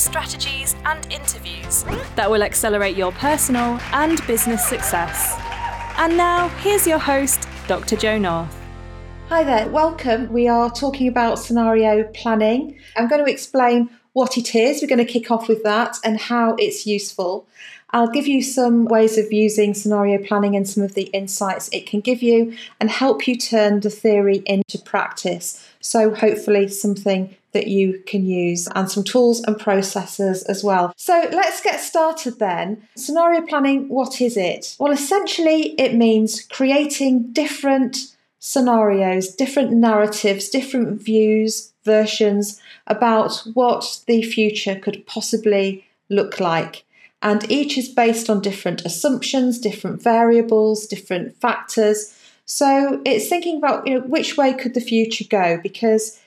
strategies, and interviews that will accelerate your personal and business success. And now, here's your host, Dr. Jo North. Hi there, welcome. We are talking about scenario planning. I'm going to explain what it is. We're going to kick off with that and how it's useful. I'll give you some ways of using scenario planning and some of the insights it can give you and help you turn the theory into practice. So, hopefully, something that you can use and some tools and processes as well. So, let's get started then. Scenario planning, what is it? Well, essentially, it means creating different scenarios, different narratives, different views, versions about what the future could possibly look like and each is based on different assumptions, different variables, different factors. So it's thinking about you know which way could the future go because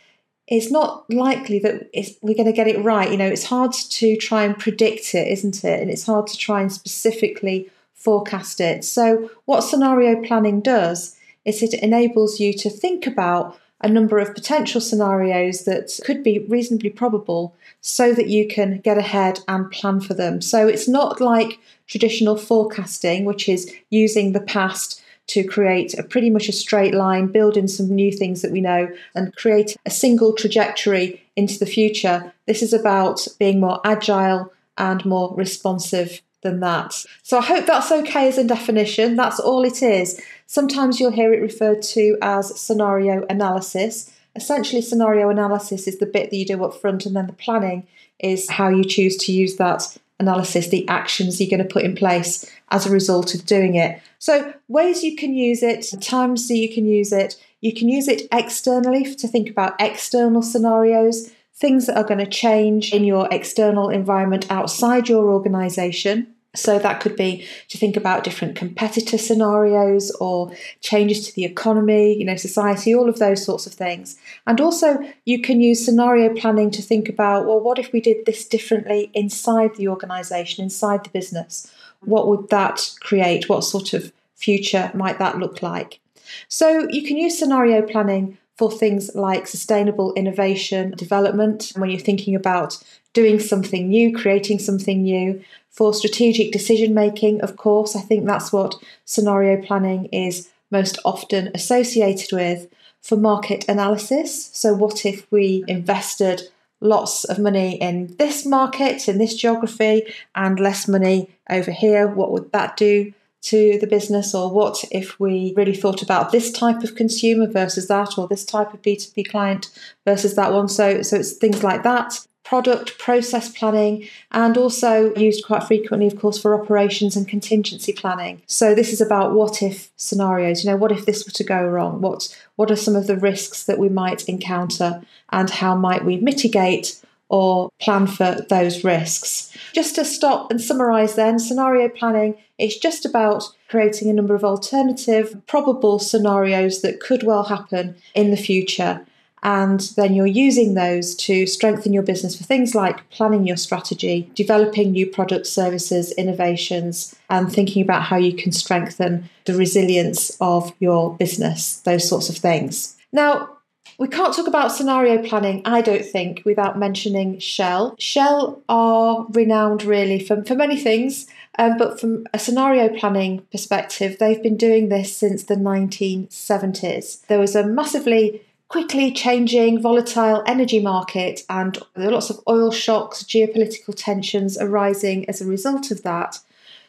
it's not likely that we're going to get it right. You know, it's hard to try and predict it, isn't it? And it's hard to try and specifically forecast it. So what scenario planning does is it enables you to think about a number of potential scenarios that could be reasonably probable so that you can get ahead and plan for them. So it's not like traditional forecasting, which is using the past to create a pretty much a straight line, build in some new things that we know, and create a single trajectory into the future. This is about being more agile and more responsive than that. So I hope that's okay as a definition. That's all it is. Sometimes you'll hear it referred to as scenario analysis. Essentially, scenario analysis is the bit that you do up front, and then the planning is how you choose to use that analysis, the actions you're going to put in place as a result of doing it. So, ways you can use it, times that you can use it. You can use it externally to think about external scenarios, things that are going to change in your external environment outside your organization. So that could be to think about different competitor scenarios or changes to the economy, you know, society, all of those sorts of things. And also you can use scenario planning to think about, well, what if we did this differently inside the organization, inside the business? What would that create? What sort of future might that look like? So you can use scenario planning for things like sustainable innovation development when you're thinking about doing something new, creating something new, for strategic decision making, of course, I think that's what scenario planning is most often associated with. For market analysis, so what if we invested lots of money in this market, in this geography, and less money over here? What would that do? To the business or what if we really thought about this type of consumer versus that or this type of b2b client versus that one? So so it's things like that. Product process planning and also used quite frequently of course for operations and contingency planning. So this is about what if scenarios. You know what if this were to go wrong? What what are some of the risks that we might encounter and how might we mitigate or plan for those risks just to stop and summarize then scenario planning is just about creating a number of alternative probable scenarios that could well happen in the future and then you're using those to strengthen your business for things like planning your strategy, developing new products, services, innovations, and thinking about how you can strengthen the resilience of your business, those sorts of things. Now, we can't talk about scenario planning, I don't think, without mentioning Shell. Shell are renowned really for, for many things, um, but from a scenario planning perspective, they've been doing this since the 1970s. There was a massively quickly changing volatile energy market and there are lots of oil shocks, geopolitical tensions arising as a result of that.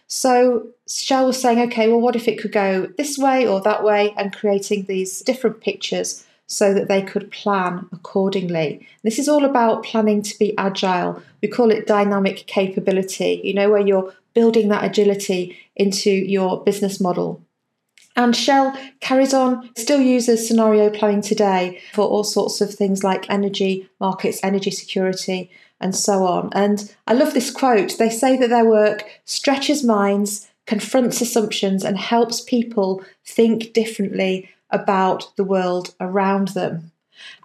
So Shell was saying, okay, well, what if it could go this way or that way, and creating these different pictures so that they could plan accordingly. This is all about planning to be agile. We call it dynamic capability, you know, where you're building that agility into your business model. And Shell carries on, still uses scenario planning today for all sorts of things like energy markets, energy security, and so on. And I love this quote. They say that their work stretches minds, confronts assumptions and helps people think differently about the world around them.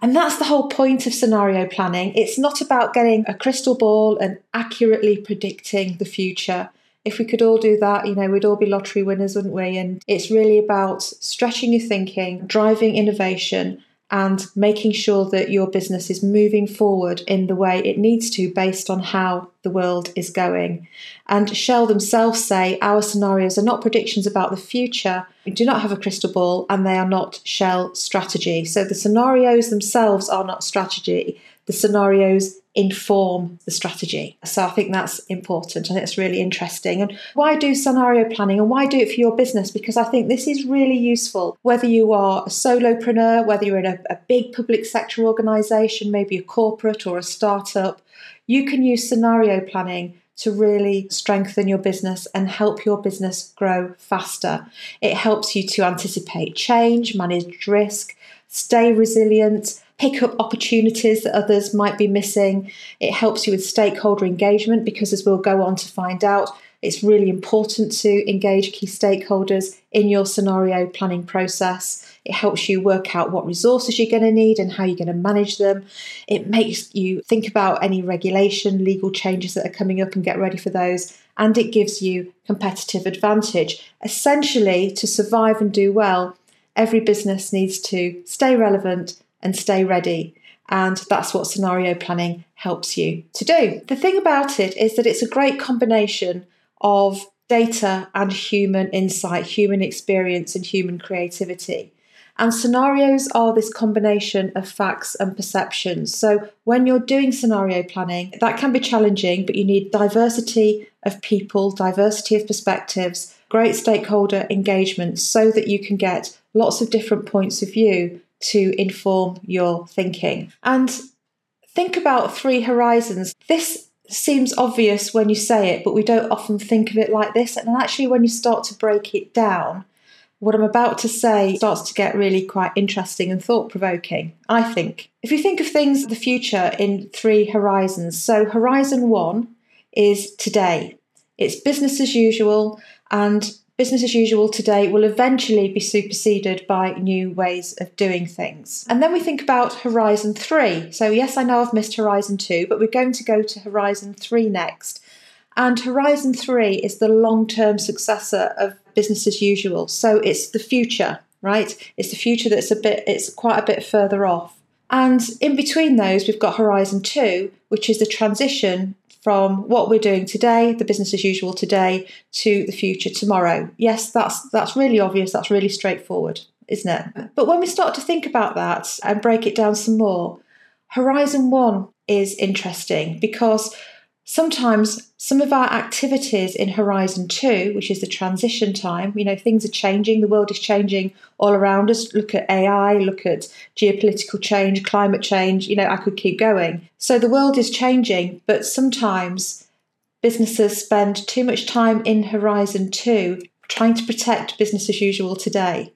And that's the whole point of scenario planning. It's not about getting a crystal ball and accurately predicting the future. If we could all do that, you know, we'd all be lottery winners, wouldn't we? And it's really about stretching your thinking, driving innovation, and making sure that your business is moving forward in the way it needs to based on how the world is going. And Shell themselves say our scenarios are not predictions about the future. We do not have a crystal ball and they are not Shell strategy. So the scenarios themselves are not strategy. The scenarios inform the strategy. So I think that's important. I think it's really interesting. And why do scenario planning and why do it for your business? Because I think this is really useful. Whether you are a solopreneur, whether you're in a, a big public sector organization, maybe a corporate or a startup, you can use scenario planning to really strengthen your business and help your business grow faster. It helps you to anticipate change, manage risk, stay resilient, pick up opportunities that others might be missing. It helps you with stakeholder engagement because, as we'll go on to find out, it's really important to engage key stakeholders in your scenario planning process. It helps you work out what resources you're going to need and how you're going to manage them. It makes you think about any regulation, legal changes that are coming up and get ready for those. And it gives you competitive advantage. Essentially, to survive and do well, every business needs to stay relevant and stay ready. And that's what scenario planning helps you to do. The thing about it is that it's a great combination of data and human insight, human experience, and human creativity. And scenarios are this combination of facts and perceptions. So when you're doing scenario planning, that can be challenging, but you need diversity of people, diversity of perspectives, great stakeholder engagement so that you can get lots of different points of view to inform your thinking. And think about three horizons. This seems obvious when you say it, but we don't often think of it like this. And actually, when you start to break it down, what I'm about to say starts to get really quite interesting and thought provoking, I think. If you think of things, the future in three horizons. So, horizon one is today, it's business as usual, and business as usual today will eventually be superseded by new ways of doing things. And then we think about Horizon 3. So, yes, I know I've missed Horizon 2, but we're going to go to Horizon 3 next. And Horizon 3 is the long term successor of business as usual. So, it's the future, right? It's the future that's a bit, it's quite a bit further off. And in between those, we've got Horizon 2, which is the transition from what we're doing today, the business as usual today, to the future tomorrow. Yes, that's that's really obvious, that's really straightforward, isn't it? But when we start to think about that and break it down some more, Horizon 1 is interesting because Sometimes some of our activities in Horizon 2, which is the transition time, you know, things are changing, the world is changing all around us. Look at AI, look at geopolitical change, climate change, you know, I could keep going. So the world is changing, but sometimes businesses spend too much time in Horizon 2 trying to protect business as usual today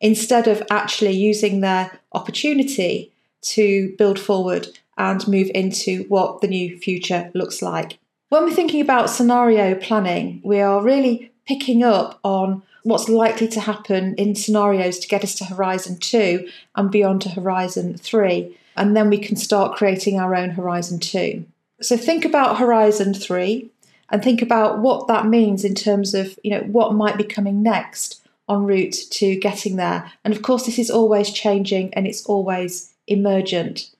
instead of actually using their opportunity to build forward and move into what the new future looks like. When we're thinking about scenario planning, we are really picking up on what's likely to happen in scenarios to get us to horizon two and beyond to horizon three. And then we can start creating our own horizon two. So think about horizon three and think about what that means in terms of, you know, what might be coming next en route to getting there. And of course, this is always changing and it's always emergent.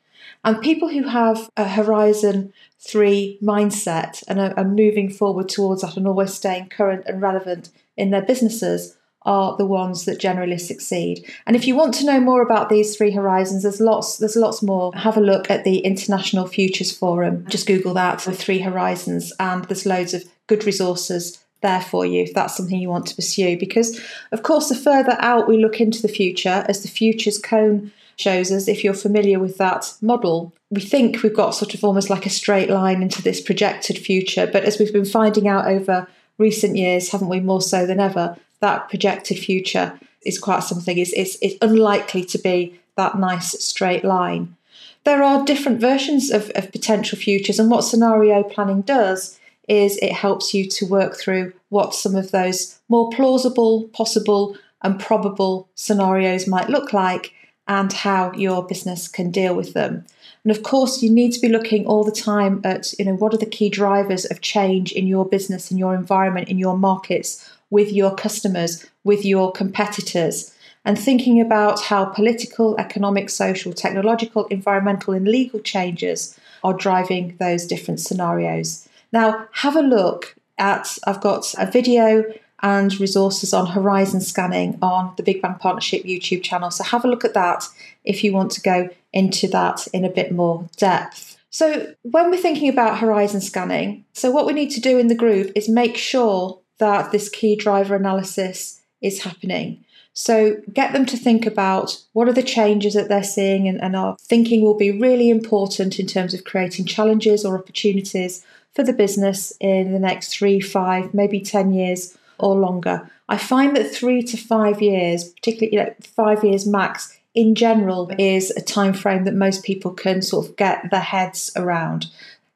And people who have a Horizon 3 mindset and are, are moving forward towards that and always staying current and relevant in their businesses are the ones that generally succeed. And if you want to know more about these three horizons, there's lots there's lots more. Have a look at the International Futures Forum. Just Google that with three horizons and there's loads of good resources there for you if that's something you want to pursue. Because of course the further out we look into the future, as the futures cone shows us, if you're familiar with that model, we think we've got sort of almost like a straight line into this projected future. But as we've been finding out over recent years, haven't we, more so than ever, that projected future is quite something. It's, it's, it's unlikely to be that nice straight line. There are different versions of, of potential futures, and what scenario planning does is it helps you to work through what some of those more plausible, possible, and probable scenarios might look like and how your business can deal with them. And of course, you need to be looking all the time at, you know, what are the key drivers of change in your business, in your environment, in your markets, with your customers, with your competitors, and thinking about how political, economic, social, technological, environmental, and legal changes are driving those different scenarios. Now, have a look at, I've got a video and resources on horizon scanning on the Big Bang Partnership YouTube channel. So have a look at that if you want to go into that in a bit more depth. So, when we're thinking about horizon scanning, so what we need to do in the group is make sure that this key driver analysis is happening. So, get them to think about what are the changes that they're seeing and, and are thinking will be really important in terms of creating challenges or opportunities for the business in the next three, five, maybe 10 years or longer. I find that three to five years, particularly you know, five years max, in general, is a time frame that most people can sort of get their heads around.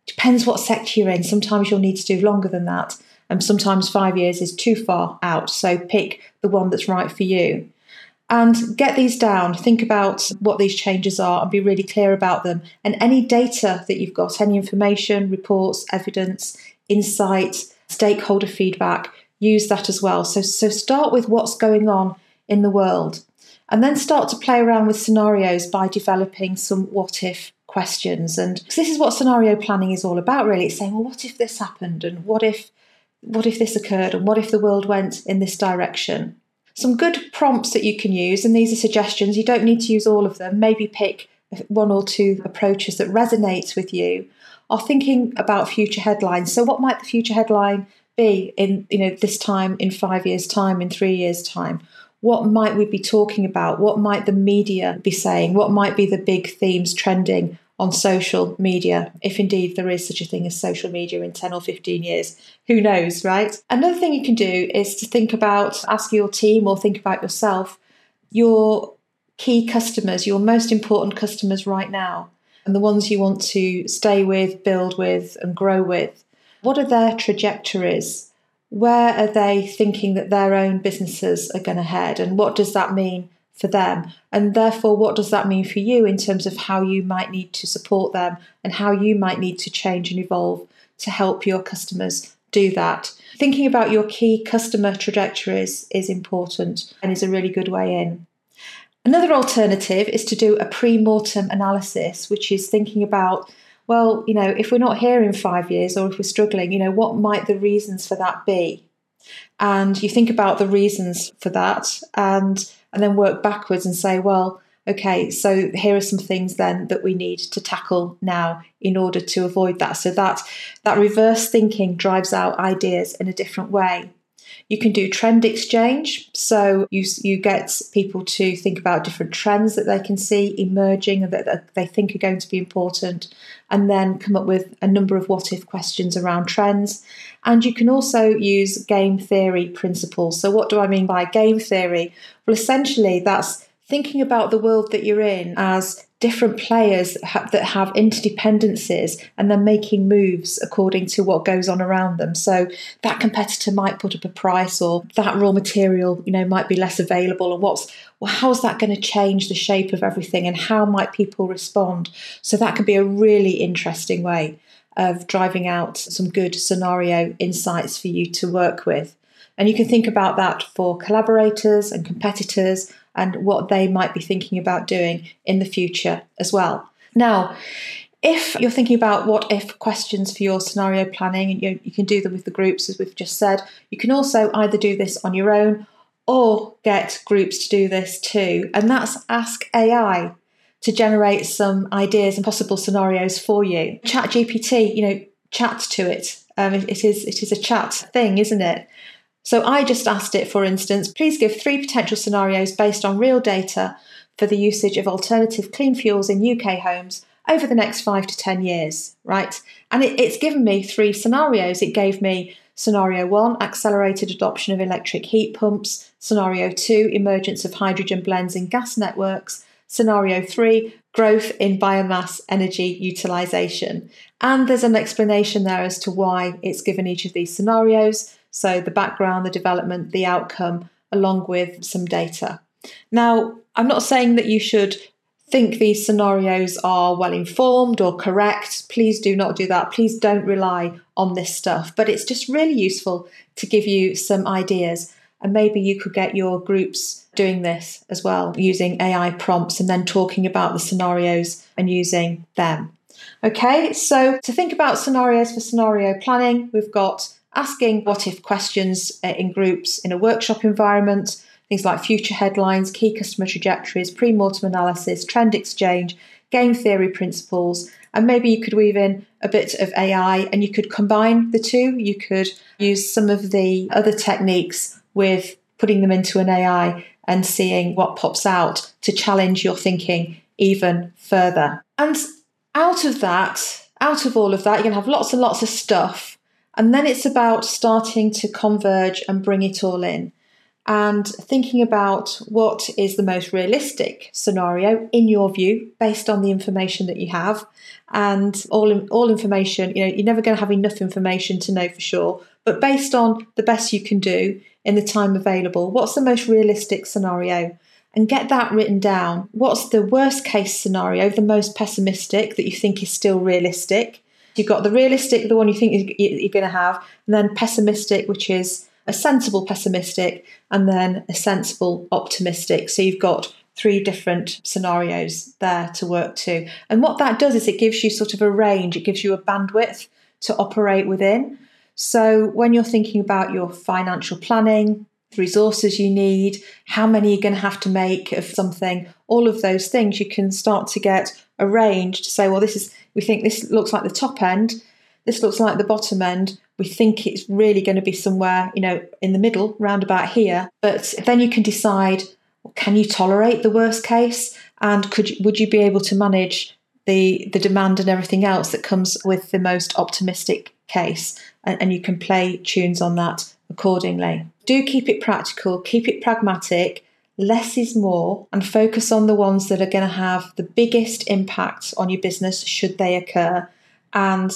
Depends what sector you're in. Sometimes you'll need to do longer than that, and sometimes five years is too far out. So pick the one that's right for you. And get these down, think about what these changes are and be really clear about them. And any data that you've got, any information, reports, evidence, insight, stakeholder feedback, use that as well. So, so start with what's going on in the world and then start to play around with scenarios by developing some what if questions. And this is what scenario planning is all about, really. It's saying, well, what if this happened? And what if what if this occurred? And what if the world went in this direction? Some good prompts that you can use, and these are suggestions, you don't need to use all of them. Maybe pick one or two approaches that resonates with you. Are thinking about future headlines. So what might the future headline be in you know this time in 5 years time in 3 years time? What might we be talking about? What might the media be saying? What might be the big themes trending on social media, if indeed there is such a thing as social media in 10 or 15 years. Who knows, right? Another thing you can do is to think about, ask your team or think about yourself, your key customers, your most important customers right now, and the ones you want to stay with, build with, and grow with. What are their trajectories? where are they thinking that their own businesses are going to head and what does that mean for them? And therefore what does that mean for you in terms of how you might need to support them and how you might need to change and evolve to help your customers do that? Thinking about your key customer trajectories is important and is a really good way in. Another alternative is to do a pre-mortem analysis which is thinking about well, you know, if we're not here in five years or if we're struggling, you know, what might the reasons for that be? And you think about the reasons for that and and then work backwards and say, well, okay, so here are some things then that we need to tackle now in order to avoid that. So that that reverse thinking drives out ideas in a different way. You can do trend exchange. So you, you get people to think about different trends that they can see emerging and that they think are going to be important, and then come up with a number of what if questions around trends. And you can also use game theory principles. So, what do I mean by game theory? Well, essentially, that's thinking about the world that you're in as different players that have interdependencies and they're making moves according to what goes on around them. So that competitor might put up a price or that raw material, you know, might be less available and what's well, how's that going to change the shape of everything and how might people respond? So that could be a really interesting way of driving out some good scenario insights for you to work with. And you can think about that for collaborators and competitors and what they might be thinking about doing in the future as well. Now, if you're thinking about what if questions for your scenario planning, and you, you can do them with the groups, as we've just said, you can also either do this on your own or get groups to do this too. And that's Ask AI to generate some ideas and possible scenarios for you. Chat GPT, you know, chat to it. Um, it, is it is a chat thing, isn't it? So I just asked it, for instance, please give three potential scenarios based on real data for the usage of alternative clean fuels in UK homes over the next five to 10 years, right? And it, it's given me three scenarios. It gave me scenario one, accelerated adoption of electric heat pumps, scenario two, emergence of hydrogen blends in gas networks, Scenario three, growth in biomass energy utilisation. And there's an explanation there as to why it's given each of these scenarios. So the background, the development, the outcome, along with some data. Now, I'm not saying that you should think these scenarios are well informed or correct. Please do not do that. Please don't rely on this stuff. But it's just really useful to give you some ideas. And maybe you could get your groups doing this as well, using AI prompts and then talking about the scenarios and using them. Okay, so to think about scenarios for scenario planning, we've got asking what if questions uh, in groups in a workshop environment, things like future headlines, key customer trajectories, pre mortem analysis, trend exchange, game theory principles, and maybe you could weave in a bit of AI and you could combine the two. You could use some of the other techniques with putting them into an AI and seeing what pops out to challenge your thinking even further. And out of that, out of all of that, you're going to have lots and lots of stuff. And then it's about starting to converge and bring it all in and thinking about what is the most realistic scenario in your view based on the information that you have and all all information you know you're never going to have enough information to know for sure but based on the best you can do in the time available what's the most realistic scenario? And get that written down. What's the worst case scenario the most pessimistic that you think is still realistic you've got the realistic the one you think you're going to have and then pessimistic which is a sensible pessimistic, and then a sensible optimistic. So you've got three different scenarios there to work to. And what that does is it gives you sort of a range, it gives you a bandwidth to operate within. So when you're thinking about your financial planning, the resources you need, how many you're going to have to make of something, all of those things, you can start to get a range to say, well, this is, we think this looks like the top end, this looks like the bottom end we think it's really going to be somewhere, you know, in the middle, round about here. But then you can decide can you tolerate the worst case? And could you, would you be able to manage the the demand and everything else that comes with the most optimistic case? And, and you can play tunes on that accordingly. Do keep it practical, keep it pragmatic. Less is more, and focus on the ones that are going to have the biggest impact on your business should they occur. And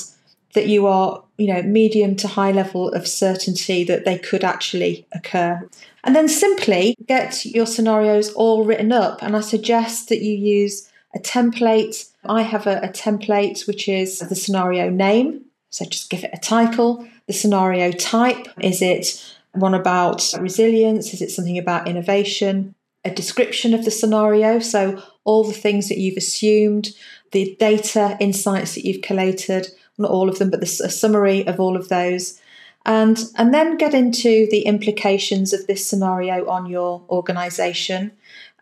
that you are, you know, medium to high level of certainty that they could actually occur. And then simply get your scenarios all written up. And I suggest that you use a template. I have a, a template which is the scenario name. So just give it a title. The scenario type is it one about resilience? Is it something about innovation? A description of the scenario. So, all the things that you've assumed, the data insights that you've collated, not all of them, but the, a summary of all of those. And, and then get into the implications of this scenario on your organization,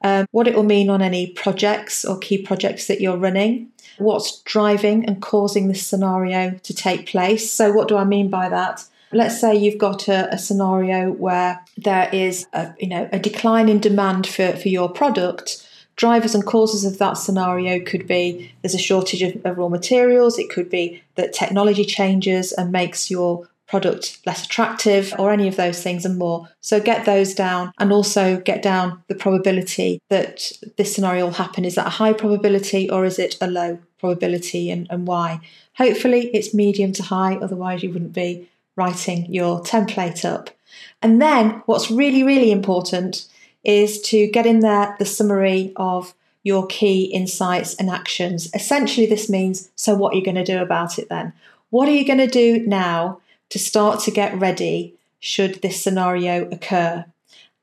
um, what it will mean on any projects or key projects that you're running, what's driving and causing this scenario to take place. So, what do I mean by that? Let's say you've got a, a scenario where there is a, you know, a decline in demand for, for your product drivers and causes of that scenario could be there's a shortage of, of, raw materials, it could be that technology changes and makes your product less attractive, or any of those things and more. So get those down and also get down the probability that this scenario will happen. Is that a high probability or is it a low probability and, and why? Hopefully it's medium to high, otherwise, you wouldn't be writing your template up. And then what's really, really important is to get in there the summary of your key insights and actions. Essentially, this means so what are you going to do about it then? What are you going to do now to start to get ready should this scenario occur?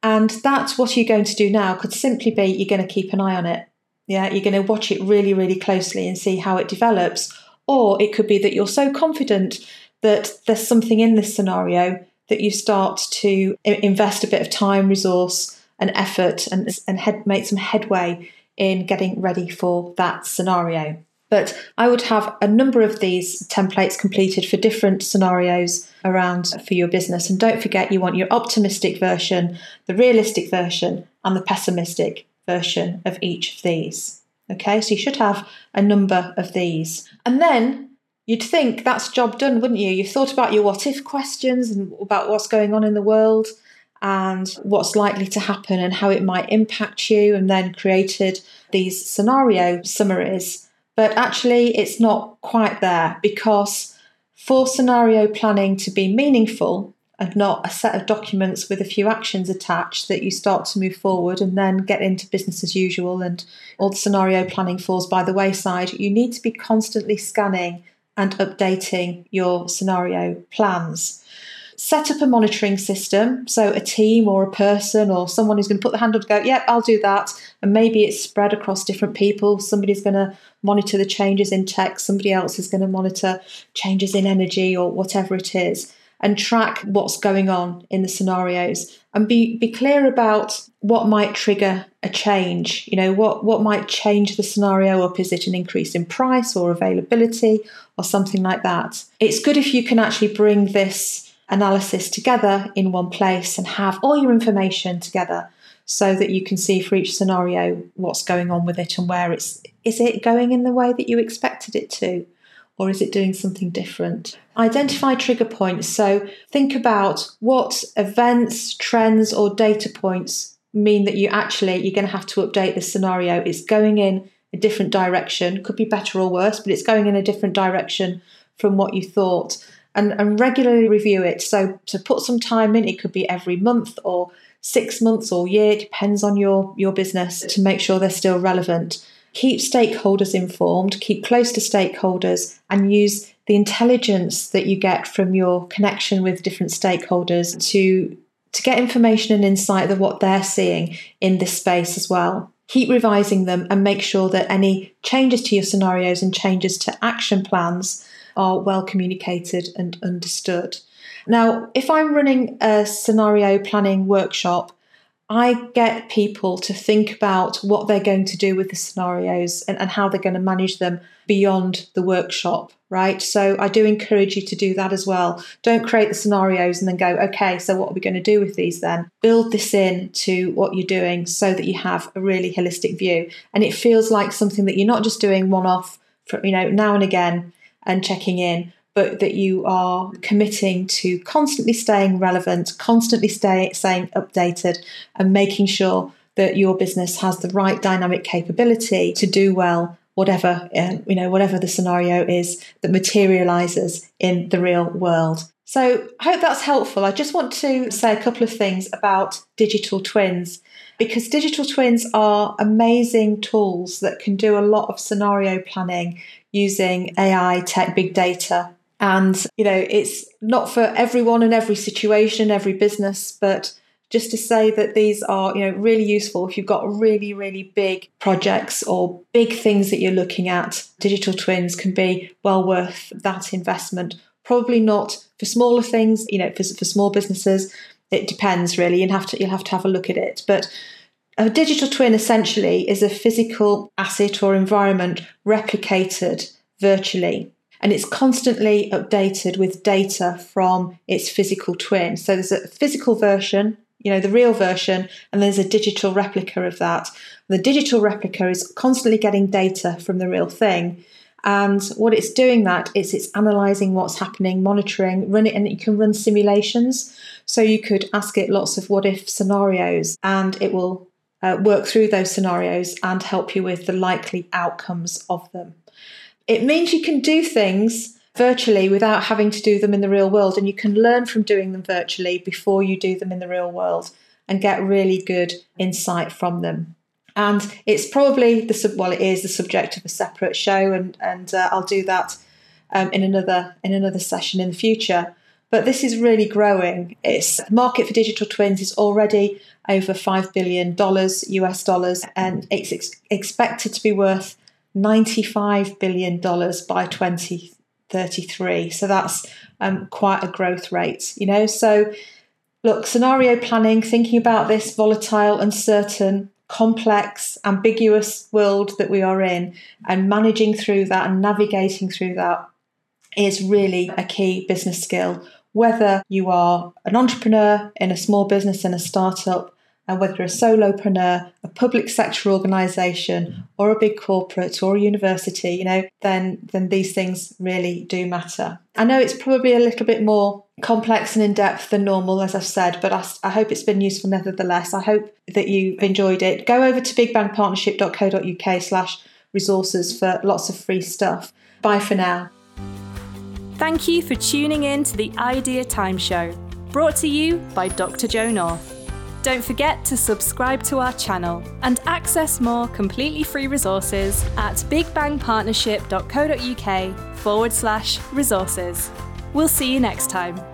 And that's what you're going to do now could simply be you're going to keep an eye on it. Yeah, you're going to watch it really, really closely and see how it develops. Or it could be that you're so confident that there's something in this scenario that you start to invest a bit of time, resource, and effort and, and head, make some headway in getting ready for that scenario. But I would have a number of these templates completed for different scenarios around for your business. And don't forget, you want your optimistic version, the realistic version, and the pessimistic version of each of these. Okay, so you should have a number of these. And then you'd think that's job done, wouldn't you? You've thought about your what if questions and about what's going on in the world and what's likely to happen and how it might impact you, and then created these scenario summaries. But actually, it's not quite there because for scenario planning to be meaningful and not a set of documents with a few actions attached that you start to move forward and then get into business as usual and all the scenario planning falls by the wayside, you need to be constantly scanning and updating your scenario plans set up a monitoring system. So, a team or a person or someone who's going to put the hand to go, yep, I'll do that. And maybe it's spread across different people. Somebody's going to monitor the changes in tech, somebody else is going to monitor changes in energy or whatever it is, and track what's going on in the scenarios and be, be clear about what might trigger a change. You know, what, what might change the scenario up? Is it an increase in price or availability or something like that? It's good if you can actually bring this analysis together in one place and have all your information together so that you can see for each scenario what's going on with it and where it's is it going in the way that you expected it to or is it doing something different? Identify trigger points. So think about what events trends or data points mean that you actually you're going to have to update the scenario. It's going in a different direction. Could be better or worse but it's going in a different direction from what you thought. And, and regularly review it. So to put some time in, it could be every month or six months or year, depends on your, your business to make sure they're still relevant. Keep stakeholders informed, keep close to stakeholders, and use the intelligence that you get from your connection with different stakeholders to, to get information and insight of what they're seeing in this space as well. Keep revising them and make sure that any changes to your scenarios and changes to action plans are well communicated and understood. Now, if I'm running a scenario planning workshop, I get people to think about what they're going to do with the scenarios and, and, how they're going to manage them beyond the workshop, right? So I do encourage you to do that as well. Don't create the scenarios and then go, okay, so what are we going to do with these then? Build this in to what you're doing so that you have a really holistic view. And it feels like something that you're not just doing one off you know, now and again and checking in, but that you are committing to constantly staying relevant, constantly stay, staying updated, and making sure that your business has the right dynamic capability to do well whatever uh, you know whatever the scenario is that materializes in the real world so i hope that's helpful i just want to say a couple of things about digital twins because digital twins are amazing tools that can do a lot of scenario planning using AI, tech, big data. And, you know, it's not for everyone and every situation, every business, but just to say that these are, you know, really useful if you've got really, really big projects or big things that you're looking at. Digital twins can be well worth that investment. Probably not for smaller things, you know, for, for small businesses. It depends really. You have to you'll have to have a look at it. But a digital twin essentially is a physical asset or environment replicated virtually. And it's constantly updated with data from its physical twin. So there's a physical version, you know, the real version, and there's a digital replica of that. The digital replica is constantly getting data from the real thing. And what it's doing that is it's analyzing what's happening, monitoring, run it, and you can run simulations. So you could ask it lots of what if scenarios, and it will uh, work through those scenarios and help you with the likely outcomes of them. It means you can do things virtually without having to do them in the real world, and you can learn from doing them virtually before you do them in the real world and get really good insight from them. And it's probably the sub well, it is the subject of a separate show, and and uh, I'll do that um, in another in another session in the future. But this is really growing. It's market for digital twins is already over $5 billion US dollars, and it's ex- expected to be worth $95 billion by 2033. So that's um, quite a growth rate, you know. So, look, scenario planning, thinking about this volatile, uncertain, complex, ambiguous world that we are in, and managing through that and navigating through that is really a key business skill whether you are an entrepreneur in a small business in a startup, and whether you're a solopreneur, a public sector organisation, or a big corporate or a university, you know, then then these things really do matter. I know it's probably a little bit more complex and in depth than normal, as I've said, but I, I, hope it's been useful nevertheless. I hope that you've enjoyed it. Go over to bigbangpartnership.co.uk slash resources for lots of free stuff. Bye for now. Thank you for tuning in to the Idea Time Show, brought to you by Dr. Jo North. Don't forget to subscribe to our channel and access more completely free resources at bigbangpartnership.co.uk forward slash resources. We'll see you next time.